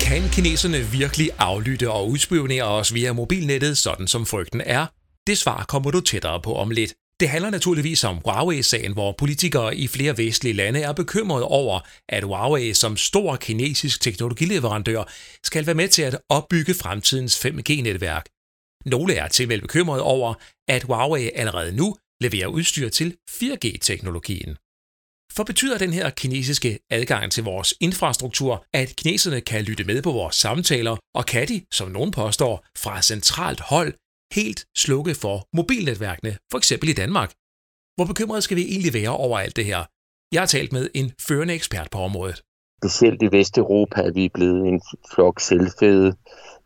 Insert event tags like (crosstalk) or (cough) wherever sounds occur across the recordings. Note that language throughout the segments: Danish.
Kan kineserne virkelig aflytte og udspionere os via mobilnettet, sådan som frygten er? Det svar kommer du tættere på om lidt. Det handler naturligvis om Huawei-sagen, hvor politikere i flere vestlige lande er bekymrede over, at Huawei som stor kinesisk teknologileverandør skal være med til at opbygge fremtidens 5G-netværk. Nogle er til bekymrede over, at Huawei allerede nu leverer udstyr til 4G-teknologien. For betyder den her kinesiske adgang til vores infrastruktur, at kineserne kan lytte med på vores samtaler, og kan de, som nogen påstår, fra centralt hold helt slukke for mobilnetværkene, for eksempel i Danmark? Hvor bekymret skal vi egentlig være over alt det her? Jeg har talt med en førende ekspert på området. Specielt i Vesteuropa er vi blevet en flok selvfede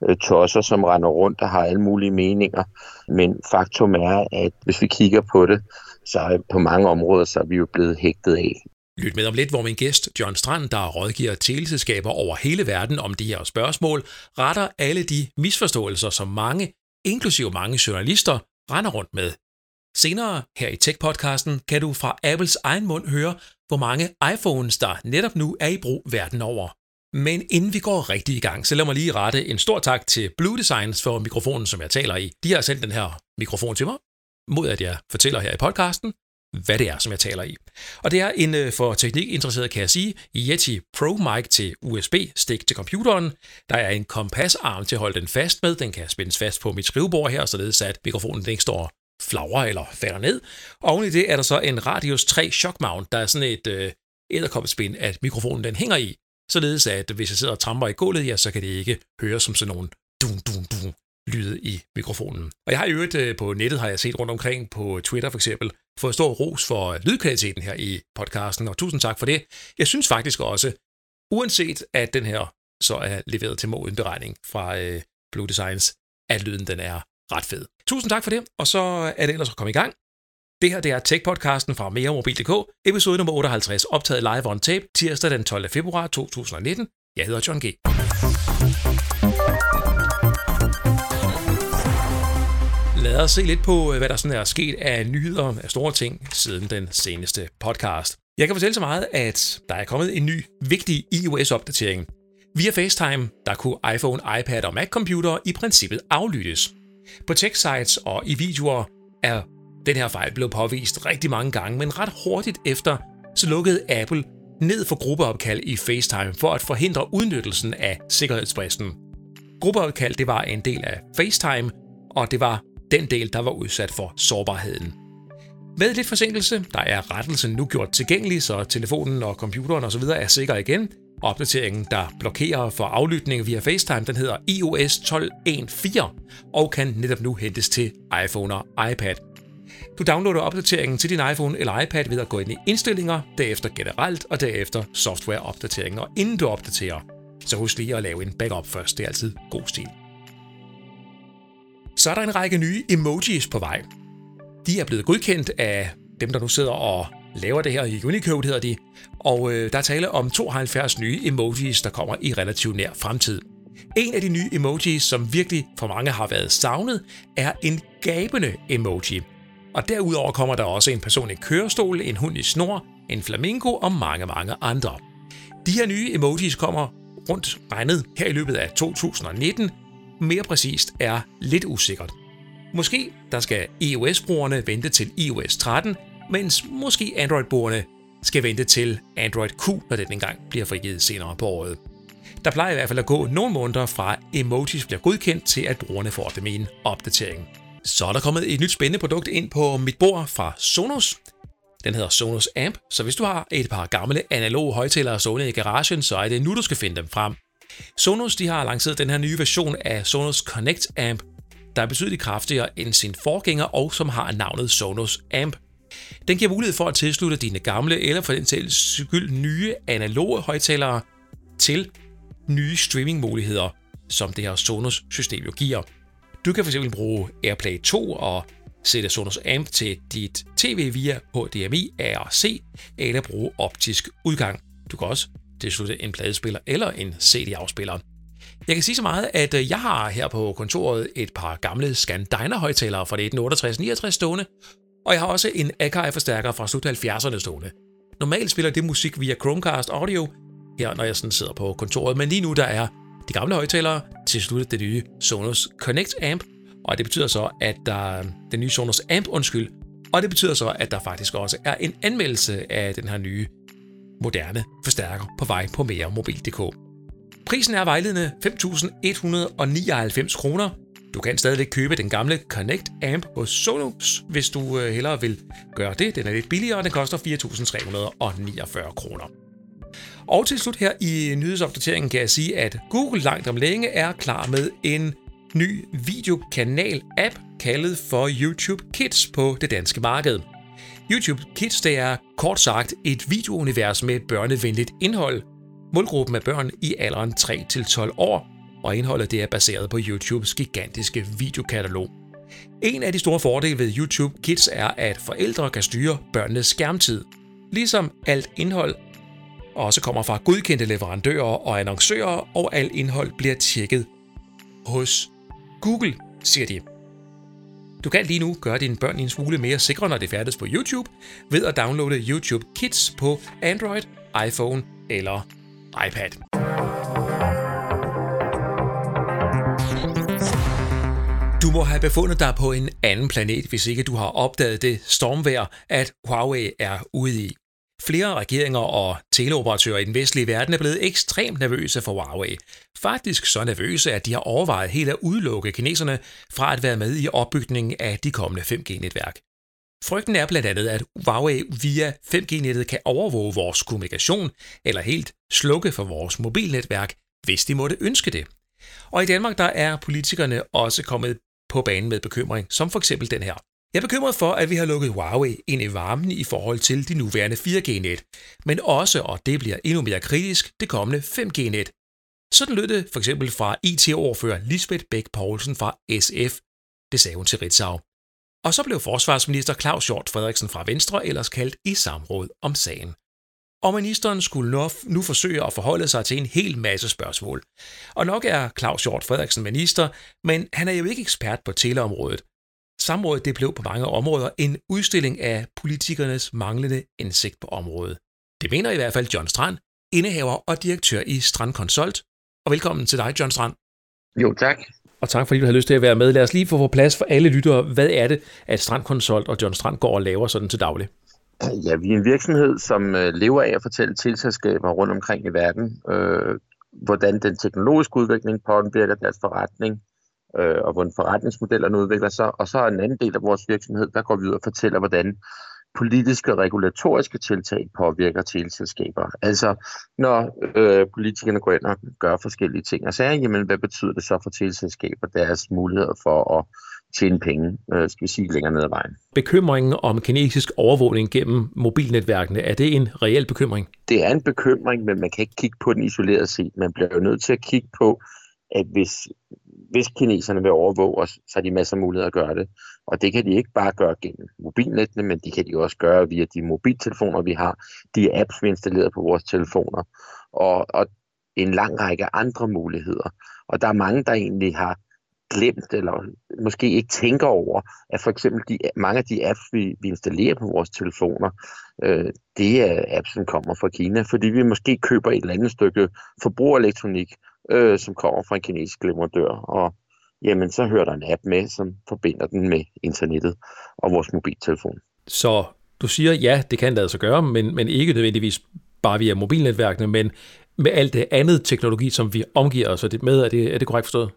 øh, tosser, som render rundt og har alle mulige meninger. Men faktum er, at hvis vi kigger på det, så på mange områder så er vi jo blevet hægtet af. Lyt med om lidt, hvor min gæst, John Strand, der rådgiver teleselskaber over hele verden om de her spørgsmål, retter alle de misforståelser, som mange, inklusive mange journalister, render rundt med. Senere her i Tech-podcasten kan du fra Apples egen mund høre, hvor mange iPhones, der netop nu er i brug verden over. Men inden vi går rigtig i gang, så lad mig lige rette en stor tak til Blue Designs for mikrofonen, som jeg taler i. De har sendt den her mikrofon til mig, mod at jeg fortæller her i podcasten, hvad det er, som jeg taler i. Og det er en øh, for teknikinteresseret, kan jeg sige, Yeti Pro Mic til USB-stik til computeren. Der er en kompasarm til at holde den fast med. Den kan spændes fast på mit skrivebord her, således at mikrofonen den ikke står flagrer eller falder ned. Og oven i det er der så en Radius 3 Shock Mount, der er sådan et øh, æderkoppespind, at mikrofonen den hænger i, således at hvis jeg sidder og tramper i gulvet, ja, så kan det ikke høre som sådan nogle dun, dun, dun lyde i mikrofonen. Og jeg har i øvrigt øh, på nettet, har jeg set rundt omkring på Twitter for eksempel, fået stor ros for lydkvaliteten her i podcasten, og tusind tak for det. Jeg synes faktisk også, uanset at den her så er leveret til moden beregning fra øh, Blue Designs, at lyden den er ret fed. Tusind tak for det, og så er det ellers at komme i gang. Det her det er Tech-podcasten fra meremobil.dk, episode nummer 58, optaget live on tape, tirsdag den 12. februar 2019. Jeg hedder John G. været os se lidt på, øh, hvad der sådan er sket af nyheder af store ting siden den seneste podcast. Jeg kan fortælle så meget, at der er kommet en ny, vigtig iOS-opdatering. Via FaceTime, der kunne iPhone, iPad og Mac-computer i princippet aflyttes. På tech-sites og i videoer er den her fejl blevet påvist rigtig mange gange, men ret hurtigt efter, så lukkede Apple ned for gruppeopkald i FaceTime for at forhindre udnyttelsen af sikkerhedsbristen. Gruppeopkald det var en del af FaceTime, og det var den del, der var udsat for sårbarheden. Med lidt forsinkelse, der er rettelsen nu gjort tilgængelig, så telefonen og computeren osv. er sikre igen. Opdateringen, der blokerer for aflytning via FaceTime, den hedder iOS 12.1.4 og kan netop nu hentes til iPhone og iPad. Du downloader opdateringen til din iPhone eller iPad ved at gå ind i indstillinger, derefter generelt og derefter softwareopdatering. Og inden du opdaterer, så husk lige at lave en backup først. Det er altid god stil. Så er der en række nye emojis på vej. De er blevet godkendt af dem, der nu sidder og laver det her i Unicode, hedder de. Og øh, der er tale om 72 nye emojis, der kommer i relativt nær fremtid. En af de nye emojis, som virkelig for mange har været savnet, er en gabende emoji. Og derudover kommer der også en person i kørestol, en hund i snor, en flamingo og mange, mange andre. De her nye emojis kommer rundt regnet her i løbet af 2019, mere præcist er lidt usikkert. Måske der skal iOS-brugerne vente til iOS 13, mens måske Android-brugerne skal vente til Android Q, når den engang bliver frigivet senere på året. Der plejer i hvert fald at gå nogle måneder fra emojis bliver godkendt til at brugerne får dem i en opdatering. Så er der kommet et nyt spændende produkt ind på mit bord fra Sonos. Den hedder Sonos Amp, så hvis du har et par gamle analoge højtalere stående i garagen, så er det nu, du skal finde dem frem. Sonos de har lanceret den her nye version af Sonos Connect Amp, der er betydeligt kraftigere end sin forgænger og som har navnet Sonos Amp. Den giver mulighed for at tilslutte dine gamle eller for den sags skyld nye analoge højtalere til nye streamingmuligheder, som det her Sonos system jo giver. Du kan fx bruge AirPlay 2 og sætte Sonos Amp til dit tv via HDMI, ARC eller bruge optisk udgang. Du kan også tilslutte en pladespiller eller en CD-afspiller. Jeg kan sige så meget, at øh, jeg har her på kontoret et par gamle Scandiner-højtalere fra 1968-69 stående, og jeg har også en Akai-forstærker fra slut 70'erne stående. Normalt spiller det musik via Chromecast Audio, her når jeg sådan sidder på kontoret, men lige nu der er de gamle højtalere tilsluttet det nye Sonos Connect Amp, og det betyder så, at der den nye Sonos Amp, undskyld, og det betyder så, at der faktisk også er en anmeldelse af den her nye moderne forstærker på vej på meremobil.dk. Prisen er vejledende 5.199 kroner. Du kan stadigvæk købe den gamle Connect Amp hos Sonos, hvis du øh, hellere vil gøre det. Den er lidt billigere, og den koster 4.349 kroner. Og til slut her i nyhedsopdateringen kan jeg sige, at Google langt om længe er klar med en ny videokanal-app kaldet for YouTube Kids på det danske marked. YouTube Kids det er kort sagt et videounivers med børnevenligt indhold. Målgruppen er børn i alderen 3-12 år, og indholdet det er baseret på YouTubes gigantiske videokatalog. En af de store fordele ved YouTube Kids er, at forældre kan styre børnenes skærmtid. Ligesom alt indhold også kommer fra godkendte leverandører og annoncører, og alt indhold bliver tjekket hos Google, siger de. Du kan lige nu gøre dine børn en smule mere sikre, når det færdes på YouTube, ved at downloade YouTube Kids på Android, iPhone eller iPad. Du må have befundet dig på en anden planet, hvis ikke du har opdaget det stormvejr, at Huawei er ude i. Flere regeringer og teleoperatører i den vestlige verden er blevet ekstremt nervøse for Huawei. Faktisk så nervøse, at de har overvejet helt at udelukke kineserne fra at være med i opbygningen af de kommende 5G-netværk. Frygten er blandt andet, at Huawei via 5G-nettet kan overvåge vores kommunikation eller helt slukke for vores mobilnetværk, hvis de måtte ønske det. Og i Danmark der er politikerne også kommet på banen med bekymring, som for eksempel den her. Jeg er bekymret for, at vi har lukket Huawei ind i varmen i forhold til de nuværende 4G-net, men også, og det bliver endnu mere kritisk, det kommende 5G-net. Sådan lød det for eksempel fra IT-overfører Lisbeth Bæk Poulsen fra SF. Det sagde hun til Ritzau. Og så blev forsvarsminister Claus Hjort Frederiksen fra Venstre ellers kaldt i samråd om sagen. Og ministeren skulle nu forsøge at forholde sig til en hel masse spørgsmål. Og nok er Claus Hjort Frederiksen minister, men han er jo ikke ekspert på teleområdet, Samrådet det blev på mange områder en udstilling af politikernes manglende indsigt på området. Det mener i hvert fald John Strand, indehaver og direktør i Strand Consult. Og velkommen til dig, John Strand. Jo, tak. Og tak fordi du har lyst til at være med. Lad os lige få på plads for alle lyttere. Hvad er det, at Strand Consult og John Strand går og laver sådan til daglig? Ja, vi er en virksomhed, som øh, lever af at fortælle tilselskaber rundt omkring i verden, øh, hvordan den teknologiske udvikling påvirker deres forretning, øh, og hvordan forretningsmodellerne udvikler sig. Og så er en anden del af vores virksomhed, der går vi ud og fortæller, hvordan politiske og regulatoriske tiltag påvirker teleselskaber. Altså, når øh, politikerne går ind og gør forskellige ting og siger, jamen, hvad betyder det så for teleselskaber, deres muligheder for at tjene penge, øh, skal vi sige, længere ned ad vejen. Bekymringen om kinesisk overvågning gennem mobilnetværkene, er det en reel bekymring? Det er en bekymring, men man kan ikke kigge på den isoleret set. Man bliver jo nødt til at kigge på, at hvis hvis kineserne vil overvåge os, så har de masser af muligheder at gøre det. Og det kan de ikke bare gøre gennem mobilnettene, men de kan de også gøre via de mobiltelefoner, vi har, de apps, vi installeret på vores telefoner, og, og en lang række andre muligheder. Og der er mange, der egentlig har glemt, eller måske ikke tænker over, at for eksempel de, mange af de apps, vi, vi installerer på vores telefoner, øh, det er apps, som kommer fra Kina, fordi vi måske køber et eller andet stykke forbrugerelektronik, øh, som kommer fra en kinesisk leverandør, og jamen så hører der en app med, som forbinder den med internettet og vores mobiltelefon. Så du siger, ja, det kan lade sig gøre, men, men ikke nødvendigvis bare via mobilnetværkene, men med alt det andet teknologi, som vi omgiver os med. Er det, er det korrekt forstået?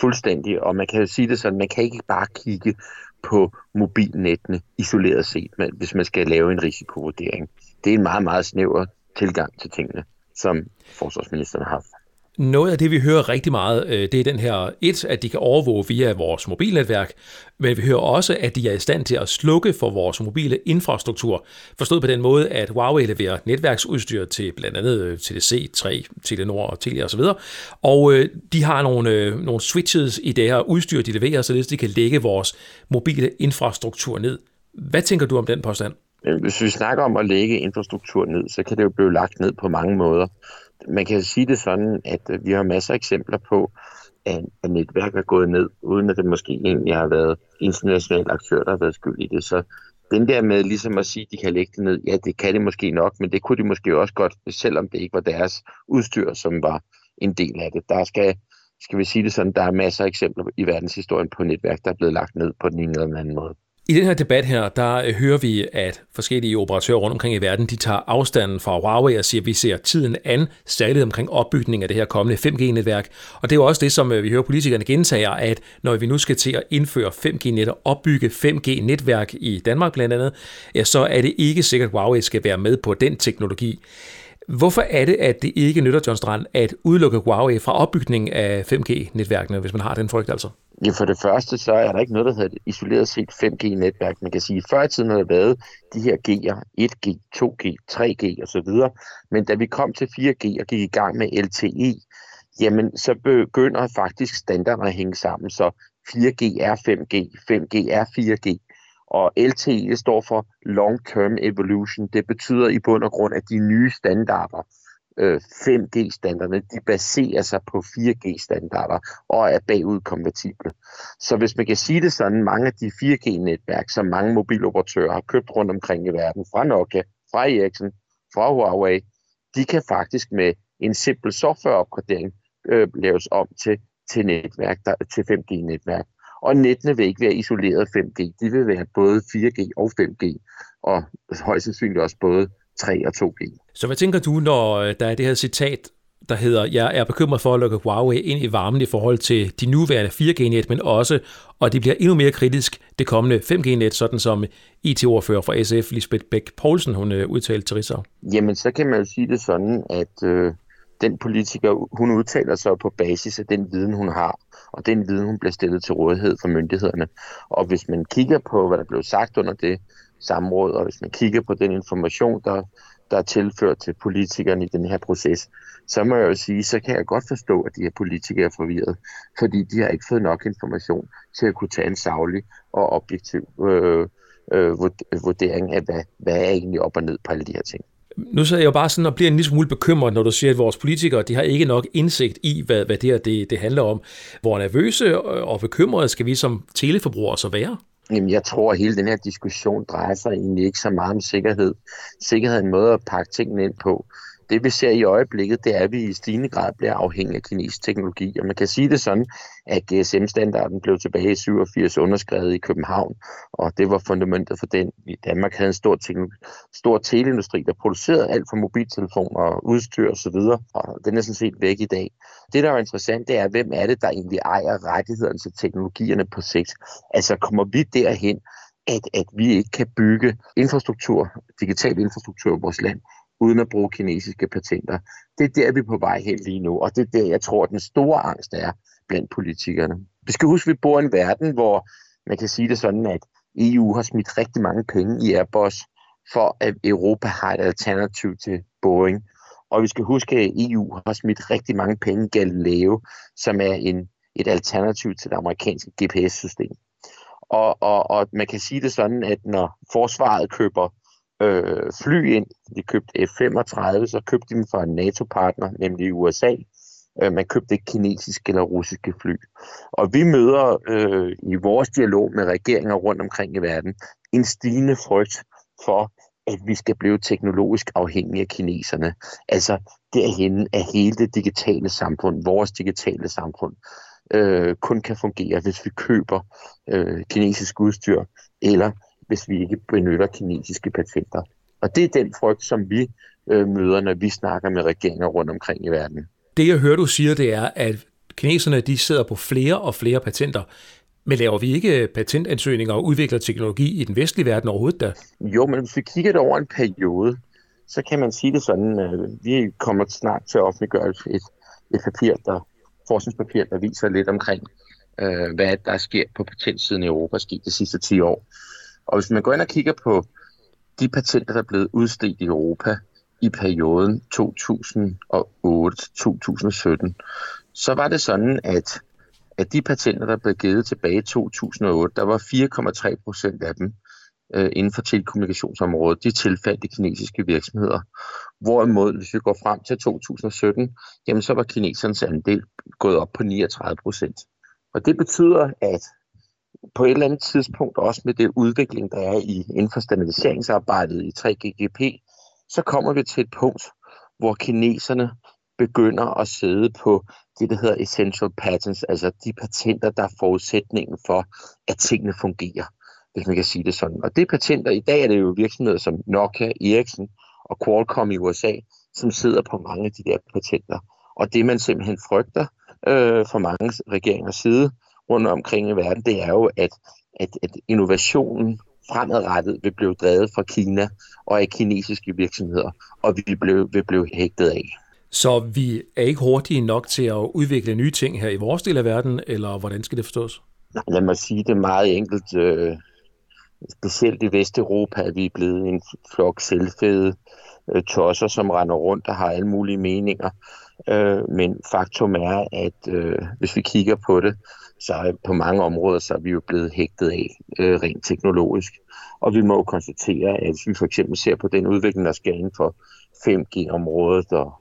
Fuldstændig, og man kan jo sige det sådan, man kan ikke bare kigge på mobilnettene isoleret set, men hvis man skal lave en risikovurdering. Det er en meget, meget snæver tilgang til tingene, som forsvarsministeren har. Noget af det, vi hører rigtig meget, øh, det er den her, et, at de kan overvåge via vores mobilnetværk, men vi hører også, at de er i stand til at slukke for vores mobile infrastruktur. Forstået på den måde, at Huawei leverer netværksudstyr til blandt andet øh, TDC, 3, Telenor og Telia osv., og øh, de har nogle, nogle switches i det her udstyr, de leverer, således de kan lægge vores mobile infrastruktur ned. Hvad tænker du om den påstand? Hvis vi snakker om at lægge infrastruktur ned, så kan det jo blive lagt ned på mange måder man kan sige det sådan, at øh, vi har masser af eksempler på, at, at netværk er gået ned, uden at det måske egentlig har været internationale aktører, der har været skyld i det. Så den der med ligesom at sige, at de kan lægge det ned, ja, det kan de måske nok, men det kunne de måske også godt, selvom det ikke var deres udstyr, som var en del af det. Der skal, skal vi sige det sådan, der er masser af eksempler i verdenshistorien på netværk, der er blevet lagt ned på den ene eller den anden måde. I den her debat her, der øh, hører vi, at forskellige operatører rundt omkring i verden, de tager afstanden fra Huawei og siger, at vi ser tiden an, særligt omkring opbygningen af det her kommende 5G-netværk. Og det er jo også det, som øh, vi hører politikerne gentager, at når vi nu skal til at indføre 5G-net og opbygge 5G-netværk i Danmark blandt andet, ja, så er det ikke sikkert, at Huawei skal være med på den teknologi. Hvorfor er det, at det ikke nytter, John Strand, at udelukke Huawei fra opbygningen af 5G-netværkene, hvis man har den frygt altså? Ja, for det første, så er der ikke noget, der hedder isoleret set 5G-netværk. Man kan sige, at før i tiden har der været de her G'er, 1G, 2G, 3G osv. Men da vi kom til 4G og gik i gang med LTE, jamen så begynder faktisk standarder at hænge sammen. Så 4G er 5G, 5G er 4G. Og LTE står for Long Term Evolution. Det betyder i bund og grund, at de nye standarder, Øh, 5G-standarderne, de baserer sig på 4G-standarder og er bagudkompatible. Så hvis man kan sige det sådan, mange af de 4G-netværk, som mange mobiloperatører har købt rundt omkring i verden, fra Nokia, fra Ericsson, fra Huawei, de kan faktisk med en simpel softwareopgradering øh, laves om til, til, netværk, der, til 5G-netværk. Og nettene vil ikke være isoleret 5G, de vil være både 4G og 5G, og højst sandsynligt også både 3 og 2G. Så hvad tænker du, når øh, der er det her citat, der hedder, jeg er bekymret for at lukke Huawei ind i varmen i forhold til de nuværende 4G-net, men også, og det bliver endnu mere kritisk, det kommende 5G-net, sådan som IT-ordfører for SF, Lisbeth Bæk Poulsen, hun øh, udtalte til Ritzau. Jamen, så kan man jo sige det sådan, at øh, den politiker, hun udtaler sig på basis af den viden, hun har, og den viden, hun bliver stillet til rådighed for myndighederne. Og hvis man kigger på, hvad der blev sagt under det samråd, og hvis man kigger på den information, der, der er tilført til politikerne i den her proces, så må jeg jo sige, så kan jeg godt forstå, at de her politikere er forvirret, fordi de har ikke fået nok information til at kunne tage en savlig og objektiv øh, øh, vurdering af, hvad, hvad er egentlig op og ned på alle de her ting. Nu sidder jeg jo bare sådan og bliver en lille smule bekymret, når du siger, at vores politikere de har ikke nok indsigt i, hvad, hvad det her det, det handler om. Hvor nervøse og bekymrede skal vi som teleforbrugere så være? Jamen, jeg tror, at hele den her diskussion drejer sig egentlig ikke så meget om sikkerhed. Sikkerhed er en måde at pakke tingene ind på det vi ser i øjeblikket, det er, at vi i stigende grad bliver afhængige af kinesisk teknologi. Og man kan sige det sådan, at GSM-standarden blev tilbage i 87 underskrevet i København, og det var fundamentet for den. I Danmark havde en stor, stor teleindustri, der producerede alt fra mobiltelefoner og udstyr osv., og, og den er sådan set væk i dag. Det, der er interessant, det er, hvem er det, der egentlig ejer rettighederne til teknologierne på sigt? Altså, kommer vi derhen, at, at vi ikke kan bygge infrastruktur, digital infrastruktur i vores land, uden at bruge kinesiske patenter. Det er der, vi er på vej hen lige nu, og det er der, jeg tror, den store angst er blandt politikerne. Vi skal huske, at vi bor i en verden, hvor man kan sige det sådan, at EU har smidt rigtig mange penge i Airbus, for at Europa har et alternativ til Boeing. Og vi skal huske, at EU har smidt rigtig mange penge i Galileo, som er en, et alternativ til det amerikanske GPS-system. Og, og, og man kan sige det sådan, at når forsvaret køber øh, fly ind. De købte F-35, så købte de dem fra en NATO-partner, nemlig USA. Øh, man købte ikke kinesiske eller russiske fly. Og vi møder øh, i vores dialog med regeringer rundt omkring i verden en stigende frygt for, at vi skal blive teknologisk afhængige af kineserne. Altså derhen at hele det digitale samfund, vores digitale samfund, øh, kun kan fungere, hvis vi køber øh, kinesisk udstyr, eller hvis vi ikke benytter kinesiske patenter. Og det er den frygt, som vi øh, møder, når vi snakker med regeringer rundt omkring i verden. Det jeg hører, du siger, det er, at kineserne de sidder på flere og flere patenter. Men laver vi ikke patentansøgninger og udvikler teknologi i den vestlige verden overhovedet da? Jo, men hvis vi kigger det over en periode, så kan man sige det sådan, at vi kommer snart til at offentliggøre et, et papir, der, forskningspapir, der viser lidt omkring, øh, hvad der sker på patentsiden i Europa sket de sidste 10 år. Og hvis man går ind og kigger på de patenter, der er blevet udstedt i Europa i perioden 2008-2017, så var det sådan, at at de patenter, der blev givet tilbage i 2008, der var 4,3 procent af dem øh, inden for telekommunikationsområdet, de tilfaldte kinesiske virksomheder. Hvorimod, hvis vi går frem til 2017, jamen så var kinesernes andel gået op på 39 procent. Og det betyder, at på et eller andet tidspunkt, også med det udvikling, der er i inden for standardiseringsarbejdet i 3GGP, så kommer vi til et punkt, hvor kineserne begynder at sidde på det, der hedder essential patents, altså de patenter, der er forudsætningen for, at tingene fungerer, hvis man kan sige det sådan. Og det patenter, i dag er det jo virksomheder som Nokia, Ericsson og Qualcomm i USA, som sidder på mange af de der patenter. Og det, man simpelthen frygter øh, fra mange regeringers side rundt omkring i verden, det er jo, at, at, at innovationen fremadrettet vil blive drevet fra Kina og af kinesiske virksomheder, og vi vil, vil blive hægtet af. Så vi er ikke hurtige nok til at udvikle nye ting her i vores del af verden, eller hvordan skal det forstås? Nej, lad mig sige det meget enkelt. Øh, specielt i Vesteuropa er vi blevet en flok selvfede øh, tosser, som render rundt og har alle mulige meninger. Øh, men faktum er, at øh, hvis vi kigger på det, så er på mange områder, så er vi jo blevet hægtet af øh, rent teknologisk. Og vi må jo konstatere, at hvis vi for eksempel ser på den udvikling, der sker inden for 5G-området og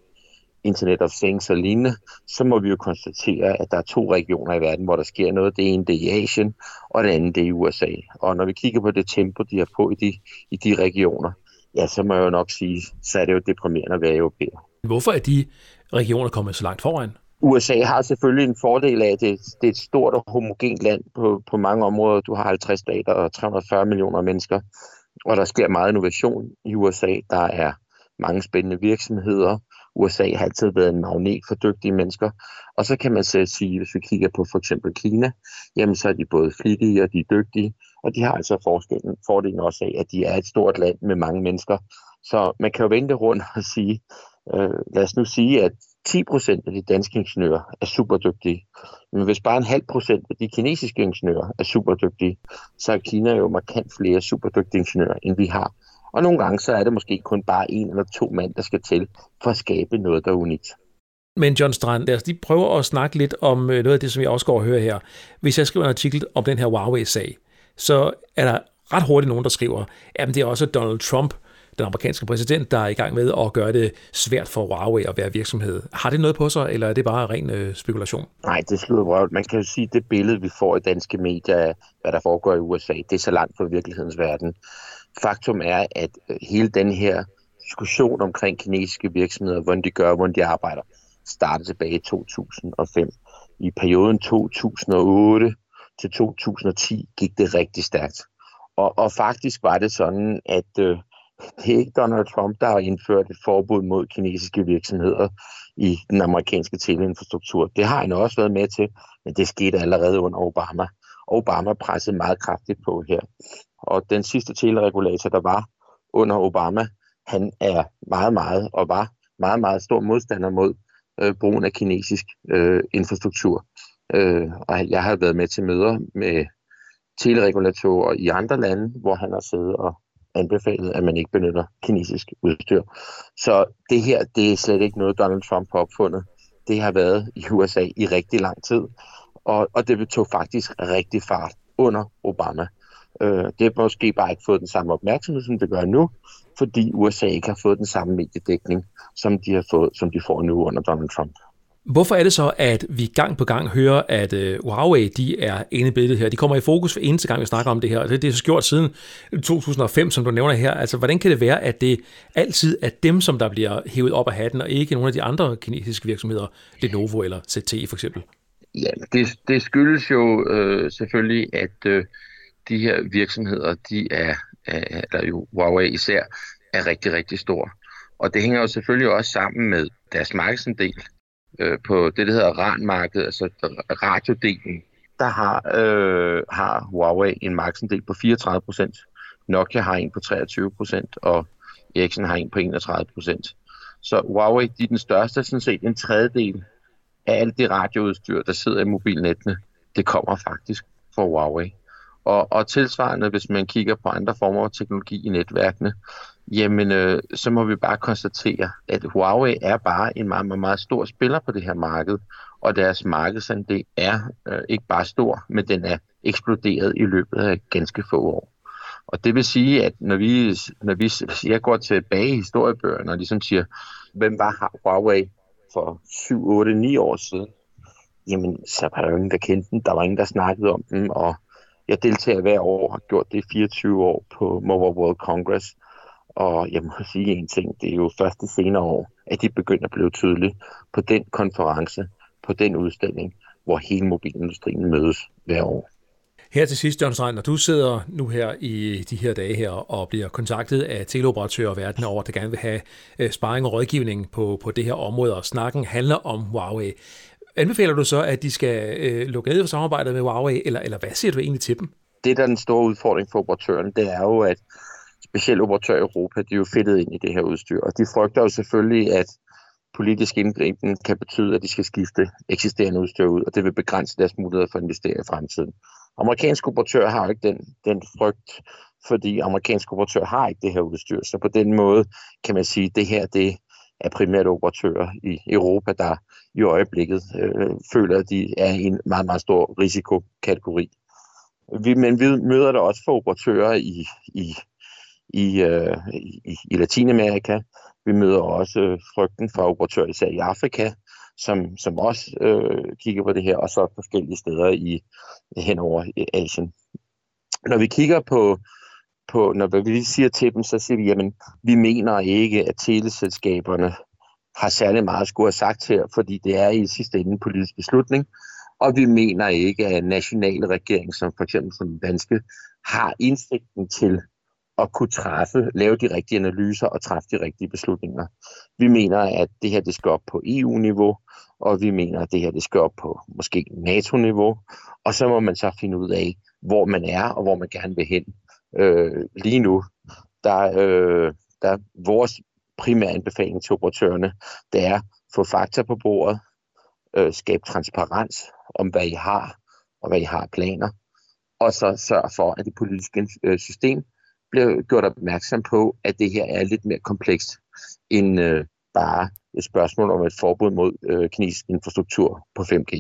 Internet of Things og lignende, så må vi jo konstatere, at der er to regioner i verden, hvor der sker noget. Det ene det er i Asien, og det andet det er i USA. Og når vi kigger på det tempo, de har på i de, i de regioner, ja, så må jeg jo nok sige, så er det jo deprimerende at være europæer. Hvorfor er de regioner kommet så langt foran? USA har selvfølgelig en fordel af, at det, det er et stort og homogent land på, på mange områder. Du har 50 stater og 340 millioner mennesker, og der sker meget innovation i USA. Der er mange spændende virksomheder. USA har altid været en magnet for dygtige mennesker. Og så kan man så sige, hvis vi kigger på for eksempel Kina, jamen så er de både flittige og de er dygtige, og de har altså forskellen, fordelen også af, at de er et stort land med mange mennesker. Så man kan jo vente rundt og sige, øh, lad os nu sige, at 10 procent af de danske ingeniører er super dygtige. Men hvis bare en halv procent af de kinesiske ingeniører er super dygtige, så er Kina jo markant flere super dygtige ingeniører, end vi har. Og nogle gange så er det måske kun bare en eller to mand, der skal til for at skabe noget, der er unikt. Men John Strand, lad os lige prøve at snakke lidt om øh, noget af det, som jeg også går og hører her. Hvis jeg skriver en artikel om den her Huawei-sag, så er der ret hurtigt nogen, der skriver, at det er også Donald Trump, den amerikanske præsident, der er i gang med at gøre det svært for Huawei at være virksomhed. Har det noget på sig, eller er det bare ren øh, spekulation? Nej, det slutter røvt. Man kan jo sige, at det billede, vi får i danske medier af, hvad der foregår i USA, det er så langt fra virkelighedens verden. Faktum er, at øh, hele den her diskussion omkring kinesiske virksomheder, hvordan de gør, hvordan de arbejder, startede tilbage i 2005. I perioden 2008 til 2010 gik det rigtig stærkt. Og, og faktisk var det sådan, at øh, det er ikke Donald Trump, der har indført et forbud mod kinesiske virksomheder i den amerikanske teleinfrastruktur. Det har han også været med til, men det skete allerede under Obama. Obama pressede meget kraftigt på her. Og den sidste teleregulator, der var under Obama, han er meget, meget og var meget, meget stor modstander mod øh, brugen af kinesisk øh, infrastruktur. Øh, og jeg har været med til møder med teleregulatorer i andre lande, hvor han har siddet og anbefalet, at man ikke benytter kinesisk udstyr. Så det her, det er slet ikke noget, Donald Trump har opfundet. Det har været i USA i rigtig lang tid, og, og det tog faktisk rigtig fart under Obama. Øh, det har måske bare ikke fået den samme opmærksomhed, som det gør nu, fordi USA ikke har fået den samme mediedækning, som de, har fået, som de får nu under Donald Trump. Hvorfor er det så, at vi gang på gang hører, at øh, Huawei de er inde i billedet her? De kommer i fokus for eneste gang, vi snakker om det her. Det, det er så gjort siden 2005, som du nævner her. Altså, hvordan kan det være, at det altid er dem, som der bliver hævet op af hatten, og ikke nogle af de andre kinesiske virksomheder, Lenovo eller ZTE for eksempel? Ja, det, det skyldes jo øh, selvfølgelig, at øh, de her virksomheder, de er, er, eller jo Huawei især, er rigtig, rigtig stor. Og det hænger jo selvfølgelig også sammen med deres markedsandel øh, på det, der hedder RAN-markedet, altså radiodelen, der har, øh, har Huawei en markedsandel på 34 procent. Nokia har en på 23 procent, og Ericsson har en på 31 procent. Så Huawei de er den største, sådan set en tredjedel af alt det radioudstyr, der sidder i mobilnettene, det kommer faktisk fra Huawei. Og, og tilsvarende, hvis man kigger på andre former for teknologi i netværkene, jamen øh, så må vi bare konstatere, at Huawei er bare en meget, meget, meget stor spiller på det her marked, og deres markedsandel er øh, ikke bare stor, men den er eksploderet i løbet af ganske få år. Og det vil sige, at når vi, når vi jeg går tilbage i historiebøgerne og ligesom siger, hvem var Huawei for 7, 8, 9 år siden, jamen så var der jo ingen, der kendte den. Der var ingen, der snakkede om den, og Jeg deltager hver år, og har gjort det i 24 år på Mobile World Congress, og jeg må (laughs) sige en ting, det er jo først de senere år, at de begynder at blive tydelige på den konference, på den udstilling, hvor hele mobilindustrien mødes hver år. Her til sidst, John Strand, når du sidder nu her i de her dage her og bliver kontaktet af teleoperatører verden over, der gerne vil have øh, sparring og rådgivning på, på det her område, og snakken handler om Huawei. Anbefaler du så, at de skal øh, lukke ned for samarbejdet med Huawei, eller, eller hvad siger du egentlig til dem? Det, der er den store udfordring for operatøren, det er jo, at specielt operatører i Europa, de er jo fedtet ind i det her udstyr, og de frygter jo selvfølgelig, at politisk indgriben kan betyde, at de skal skifte eksisterende udstyr ud, og det vil begrænse deres muligheder for at investere i fremtiden. Amerikanske operatører har jo ikke den, den frygt, fordi amerikanske operatører har ikke det her udstyr, så på den måde kan man sige, at det her det er primært operatører i Europa, der i øjeblikket øh, føler, at de er i en meget, meget stor risikokategori. Vi, men vi møder der også for operatører i, i, i, øh, i, i Latinamerika. Vi møder også øh, frygten for operatører især i Afrika, som, som også øh, kigger på det her, og så forskellige steder i henover i Asien. Når vi kigger på, på, når vi siger til dem, så siger vi, jamen, vi mener ikke, at teleselskaberne har særlig meget at skulle have sagt her, fordi det er i sidste ende en politisk beslutning, og vi mener ikke, at nationale regeringer, som for eksempel som den danske, har indsigten til at kunne træffe, lave de rigtige analyser og træffe de rigtige beslutninger. Vi mener, at det her det skal op på EU-niveau, og vi mener, at det her det skal op på måske NATO-niveau, og så må man så finde ud af, hvor man er og hvor man gerne vil hen. Øh, lige nu, der, øh, der vores primære anbefaling til operatørerne, det er at få fakta på bordet, øh, skabe transparens om, hvad I har, og hvad I har planer, og så sørge for, at det politiske øh, system bliver gjort opmærksom på, at det her er lidt mere komplekst end øh, bare et spørgsmål om et forbud mod øh, kinesisk infrastruktur på 5G.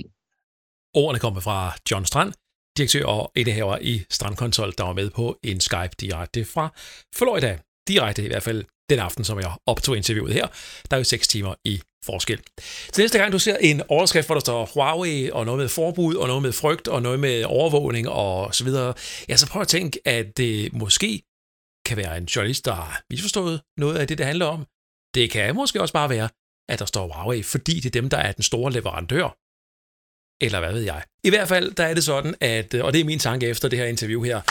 Ordene kommer fra John Strand, direktør og indehaver i Strandkonsol, der var med på en Skype direkte fra Florida. Direkte i hvert fald den aften, som jeg optog interviewet her. Der er jo 6 timer i forskel. Til næste gang du ser en overskrift, hvor der står Huawei og noget med forbud og noget med frygt og noget med overvågning og så videre, ja, så prøv at tænke, at det måske kan være en journalist, der har misforstået noget af det, det handler om. Det kan måske også bare være, at der står Huawei, fordi det er dem, der er den store leverandør. Eller hvad ved jeg. I hvert fald, der er det sådan, at, og det er min tanke efter det her interview her,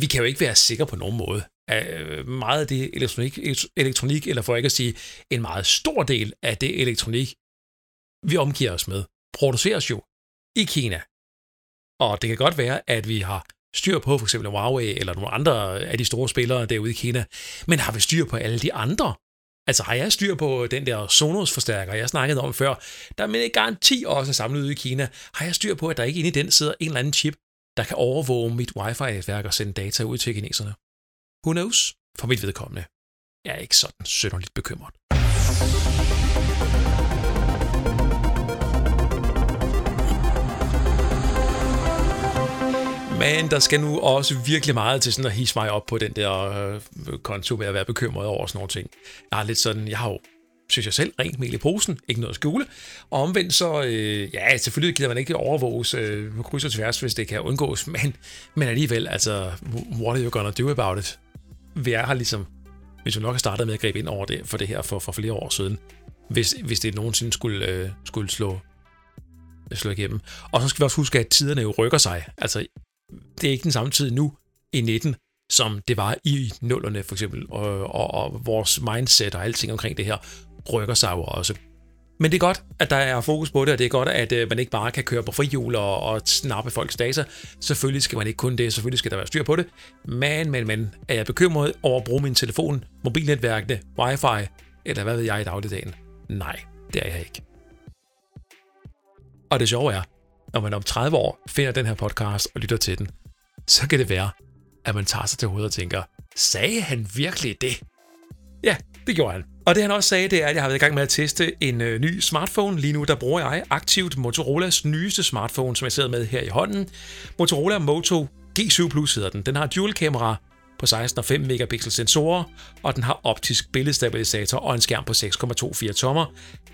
vi kan jo ikke være sikre på nogen måde. Øh, meget af det elektronik, elektronik, eller for ikke at sige, en meget stor del af det elektronik, vi omgiver os med, produceres jo i Kina. Og det kan godt være, at vi har styr på for eksempel Huawei eller nogle andre af de store spillere derude i Kina, men har vi styr på alle de andre? Altså har jeg styr på den der Sonos-forstærker, jeg snakkede om før, der med garanti også samlet ude i Kina, har jeg styr på, at der ikke inde i den sidder en eller anden chip, der kan overvåge mit wifi-netværk og sende data ud til kineserne? Who knows? For mit vedkommende. Jeg er ikke sådan sønderligt bekymret. Men der skal nu også virkelig meget til sådan at hisse mig op på den der øh, konto med at være bekymret over sådan nogle ting. Jeg er lidt sådan, jeg har jo synes jeg selv, rent mel i posen, ikke noget at skjule. Og omvendt så, øh, ja, selvfølgelig gider man ikke overvåges øh, på kryds og tværs, hvis det kan undgås, men, men alligevel, altså, what are you gonna do about it? Vi er her ligesom, hvis vi nok har startet med at gribe ind over det, for det her for, for flere år siden, hvis, hvis det nogensinde skulle, øh, skulle slå, slå igennem. Og så skal vi også huske, at tiderne jo rykker sig. Altså, det er ikke den samme tid nu i 19, som det var i nullerne for eksempel, og, og, og vores mindset og alting omkring det her rykker sig jo også. Men det er godt, at der er fokus på det, og det er godt, at øh, man ikke bare kan køre på frihjul og, og snappe folks data. Selvfølgelig skal man ikke kun det, selvfølgelig skal der være styr på det. Men, men, men, er jeg bekymret over at bruge min telefon, mobilnetværkene, wifi, eller hvad ved jeg i dagligdagen? Nej, det er jeg ikke. Og det sjove er, når man om 30 år finder den her podcast og lytter til den, så kan det være, at man tager sig til hovedet og tænker, sagde han virkelig det? Ja, det gjorde han. Og det han også sagde, det er, at jeg har været i gang med at teste en øh, ny smartphone. Lige nu der bruger jeg aktivt Motorolas nyeste smartphone, som jeg sidder med her i hånden. Motorola Moto G7 Plus hedder den. Den har dual kamera på 16 og 5 megapixel sensorer, og den har optisk billedstabilisator og en skærm på 6,24 tommer.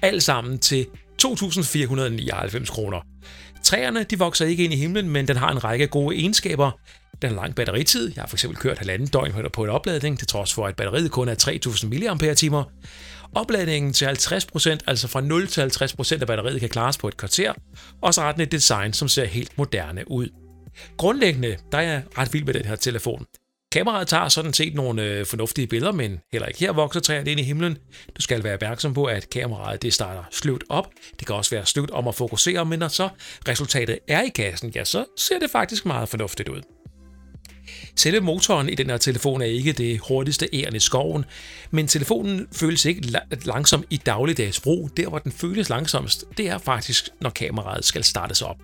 Alt sammen til 2.499 kroner. Træerne de vokser ikke ind i himlen, men den har en række gode egenskaber. Den har lang batteritid. Jeg har fx kørt halvanden døgn på en opladning, til trods for, at batteriet kun er 3000 mAh. Opladningen til 50%, altså fra 0 til 50% af batteriet, kan klares på et kvarter, og så har den et design, som ser helt moderne ud. Grundlæggende, der er jeg ret vild med den her telefon. Kameraet tager sådan set nogle øh, fornuftige billeder, men heller ikke her vokser træerne ind i himlen. Du skal være opmærksom på, at kameraet det starter sløvt op. Det kan også være sløvt om at fokusere, men når så resultatet er i kassen, ja, så ser det faktisk meget fornuftigt ud. Selve motoren i den her telefon er ikke det hurtigste æren i skoven, men telefonen føles ikke langsom i dagligdags brug. Der, hvor den føles langsomst, det er faktisk, når kameraet skal startes op.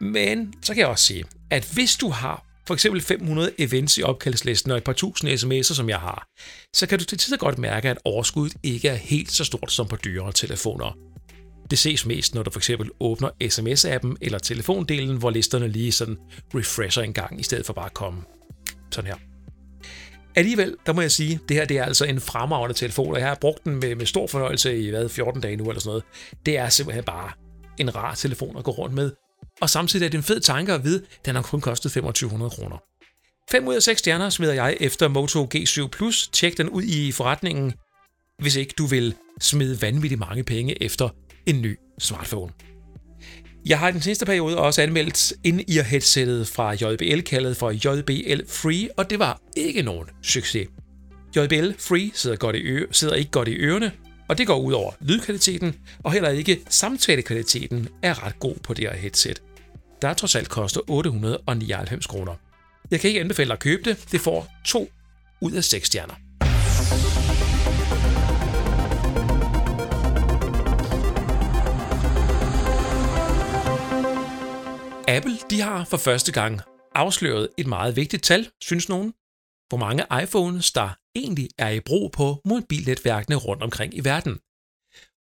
Men så kan jeg også sige, at hvis du har for eksempel 500 events i opkaldslisten og et par tusind sms'er, som jeg har, så kan du til tider godt mærke, at overskuddet ikke er helt så stort som på dyre telefoner. Det ses mest, når du for eksempel åbner sms-appen eller telefondelen, hvor listerne lige sådan refresher en gang, i stedet for bare at komme sådan her. Alligevel, der må jeg sige, det her det er altså en fremragende telefon, og jeg har brugt den med, med stor fornøjelse i hvad, 14 dage nu eller sådan noget. Det er simpelthen bare en rar telefon at gå rundt med, og samtidig er det en fed tanke at vide, at den har kun kostet 2500 kroner. 5 ud af 6 stjerner smider jeg efter Moto G7 Plus. Tjek den ud i forretningen, hvis ikke du vil smide vanvittigt mange penge efter en ny smartphone. Jeg har i den sidste periode også anmeldt in-ear headsettet fra JBL, kaldet for JBL Free, og det var ikke nogen succes. JBL Free sidder, godt i øre, sidder ikke godt i ørerne, og det går ud over lydkvaliteten, og heller ikke samtalekvaliteten er ret god på det her headset. Der trods alt koster 899 kroner. Jeg kan ikke anbefale dig at købe det. Det får 2 ud af 6 stjerner. Apple de har for første gang afsløret et meget vigtigt tal, synes nogen. Hvor mange iPhones, der egentlig er i brug på mobilnetværkene rundt omkring i verden.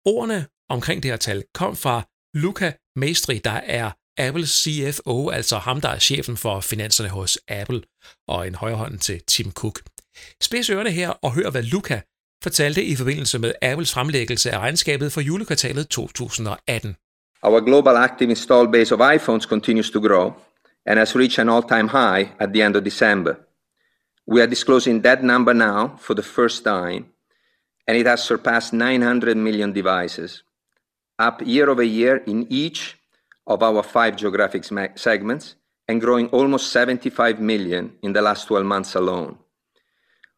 Ordene omkring det her tal kom fra Luca Maestri, der er Apples CFO, altså ham, der er chefen for finanserne hos Apple, og en højrehånd til Tim Cook. Spids ørerne her og hør, hvad Luca fortalte i forbindelse med Apples fremlæggelse af regnskabet for julekvartalet 2018. Our global active install base of iPhones continues to grow and has reached an all-time high at the end of December – We are disclosing that number now for the first time, and it has surpassed 900 million devices, up year over year in each of our five geographic segments, and growing almost 75 million in the last 12 months alone.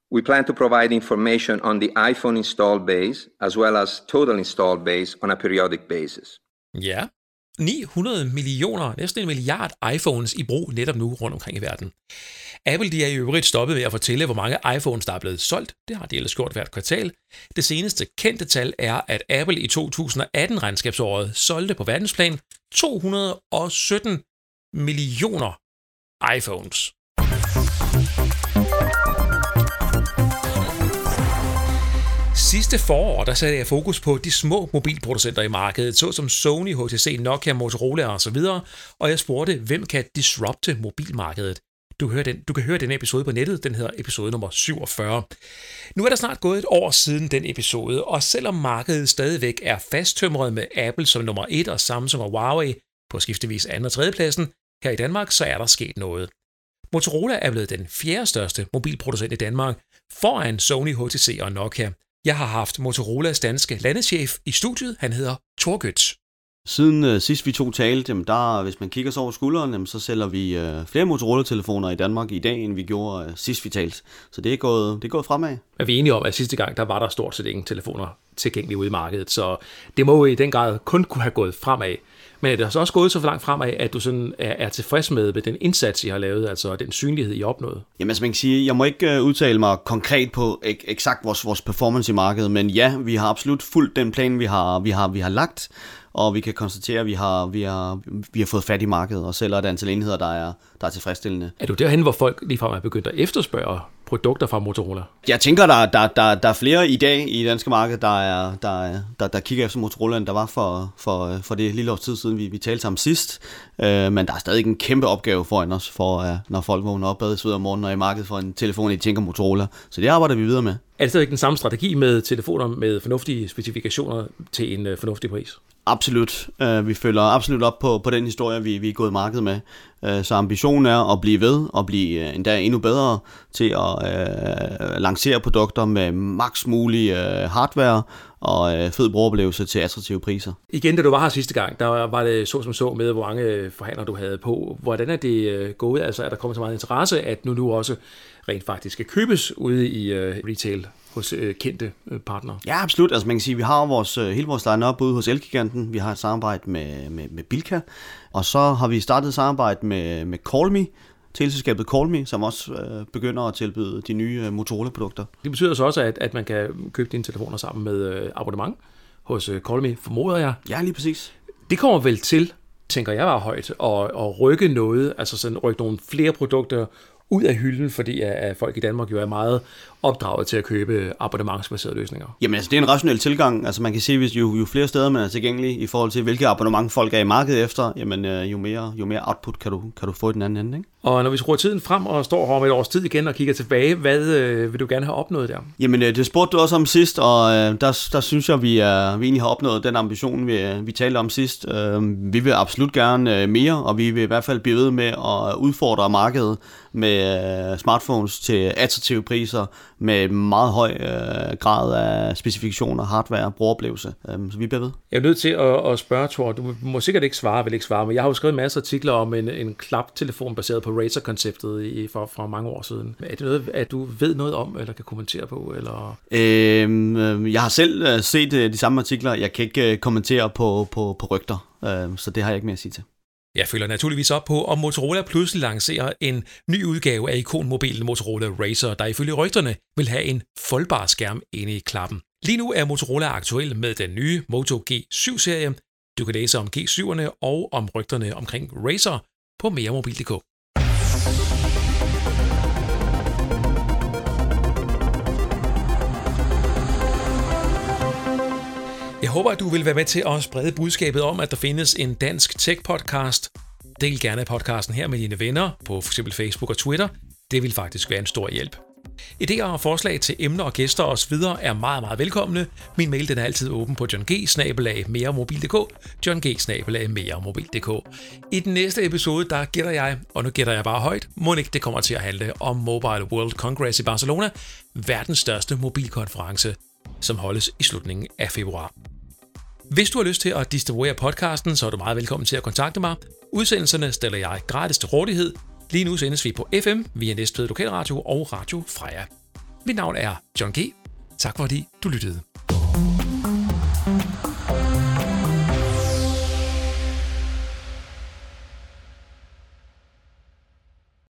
We plan to provide information on the iPhone install base as well as total install base on a periodic basis. Ja, 900 millioner, næsten en milliard iPhones i brug netop nu rundt omkring i verden. Apple de er i øvrigt stoppet med at fortælle, hvor mange iPhones, der er blevet solgt. Det har de ellers gjort hvert kvartal. Det seneste kendte tal er, at Apple i 2018-regnskabsåret solgte på verdensplan 217 millioner iPhones. Sidste forår, der satte jeg fokus på de små mobilproducenter i markedet, såsom Sony, HTC, Nokia, Motorola osv., og jeg spurgte, hvem kan disrupte mobilmarkedet? Du hører den, du kan høre den episode på nettet, den hedder episode nummer 47. Nu er der snart gået et år siden den episode, og selvom markedet stadigvæk er fasttømret med Apple som nummer 1 og Samsung og Huawei på skiftevis 2. og 3. pladsen, her i Danmark, så er der sket noget. Motorola er blevet den fjerde største mobilproducent i Danmark, foran Sony, HTC og Nokia. Jeg har haft Motorolas danske landeschef i studiet, han hedder Torgøts. Siden øh, sidst vi to talte, jamen der, hvis man kigger så over skulderen, jamen, så sælger vi øh, flere Motorola-telefoner i Danmark i dag, end vi gjorde øh, sidst vi talte. Så det er, gået, det er gået fremad. Er vi enige om, at sidste gang, der var der stort set ingen telefoner tilgængelige ude i markedet, så det må jo i den grad kun kunne have gået fremad. Men er det så også gået så langt fremad, at du sådan er, er tilfreds med, med den indsats, I har lavet, altså den synlighed, I opnået? Jamen, altså man kan sige, jeg må ikke uh, udtale mig konkret på ek- eksakt vores, vores performance i markedet, men ja, vi har absolut fuldt den plan, vi har, vi har, vi har lagt og vi kan konstatere, at vi har, vi har, vi har fået fat i markedet, og sælger et antal enheder, der er, der er tilfredsstillende. Er du derhen, hvor folk ligefrem er begyndt at efterspørge produkter fra Motorola? Jeg tænker, der, der, der, der er flere i dag i det danske marked, der, er, der, der, der kigger efter Motorola, end der var for, for, for det lille års tid siden, vi, vi talte sammen sidst. Øh, men der er stadig en kæmpe opgave foran os, for, uh, når folk vågner op bedre sved om morgenen og i markedet for en telefon, de tænker Motorola. Så det arbejder vi videre med. Er det stadig den samme strategi med telefoner med fornuftige specifikationer til en øh, fornuftig pris? Absolut. Uh, vi følger absolut op på, på den historie, vi, vi er gået i markedet med. Uh, så ambitionen er at blive ved og blive uh, endda endnu bedre til at uh, lancere produkter med maks mulig uh, hardware og uh, fed brugeroplevelse til attraktive priser. Igen, da du var her sidste gang, der var det så som så med, hvor mange forhandlere du havde på. Hvordan er det gået? Altså er der kommet så meget interesse, at nu nu også rent faktisk skal købes ude i uh, retail hos øh, kendte øh, partnere. Ja, absolut. Altså man kan sige, vi har vores, øh, hele vores line-up ude hos Elgiganten. Vi har et samarbejde med, med, med Bilka. Og så har vi startet et samarbejde med, med Callme, teleselskabet Callme, som også øh, begynder at tilbyde de nye øh, Motorola-produkter. Det betyder så også, at, at man kan købe dine telefoner sammen med øh, abonnement hos øh, Callme, formoder jeg. Ja, lige præcis. Det kommer vel til, tænker jeg var højt, at, at rykke noget, altså sådan rykke nogle flere produkter ud af hylden, fordi at folk i Danmark jo er meget opdraget til at købe abonnementsbaserede løsninger. Jamen altså, det er en rationel tilgang. Altså man kan sige, hvis jo, jo flere steder man er tilgængelig i forhold til, hvilke abonnement folk er i markedet efter, jamen øh, jo mere, jo mere output kan du, kan du få i den anden ende. Ikke? Og når vi skruer tiden frem og står her om et års tid igen og kigger tilbage, hvad øh, vil du gerne have opnået der? Jamen øh, det spurgte du også om sidst, og øh, der, der synes jeg, vi, er, vi egentlig har opnået den ambition, vi, vi talte om sidst. Øh, vi vil absolut gerne øh, mere, og vi vil i hvert fald blive ved med at udfordre markedet med øh, smartphones til attraktive priser, med meget høj øh, grad af specifikationer, hardware og brugeroplevelse. Um, så vi bliver ved. Jeg er nødt til at, at spørge, Thor, du må sikkert ikke svare, vil ikke svare, men jeg har jo skrevet en masse artikler om en, en klaptelefon baseret på Razer-konceptet i, for, for mange år siden. Er det noget, at du ved noget om, eller kan kommentere på? Eller? Øhm, øh, jeg har selv øh, set øh, de samme artikler. Jeg kan ikke kommentere på, på, på rygter, øh, så det har jeg ikke mere at sige til. Jeg følger naturligvis op på, om Motorola pludselig lancerer en ny udgave af ikonmobilen Motorola Racer, der ifølge rygterne vil have en foldbar skærm inde i klappen. Lige nu er Motorola aktuel med den nye Moto G7-serie. Du kan læse om G7'erne og om rygterne omkring Racer på meremobil.dk. Jeg håber, at du vil være med til at sprede budskabet om, at der findes en dansk tech-podcast. Del gerne podcasten her med dine venner på f.eks. Facebook og Twitter. Det vil faktisk være en stor hjælp. Idéer og forslag til emner og gæster osv. er meget, meget velkomne. Min mail den er altid åben på johng meremobil.dk johng meremobil.dk I den næste episode, der gætter jeg, og nu gætter jeg bare højt, må ikke det kommer til at handle om Mobile World Congress i Barcelona, verdens største mobilkonference, som holdes i slutningen af februar. Hvis du har lyst til at distribuere podcasten, så er du meget velkommen til at kontakte mig. Udsendelserne stiller jeg gratis til rådighed. Lige nu sendes vi på FM via Næstved Lokalradio og Radio Freja. Mit navn er John G. Tak fordi du lyttede.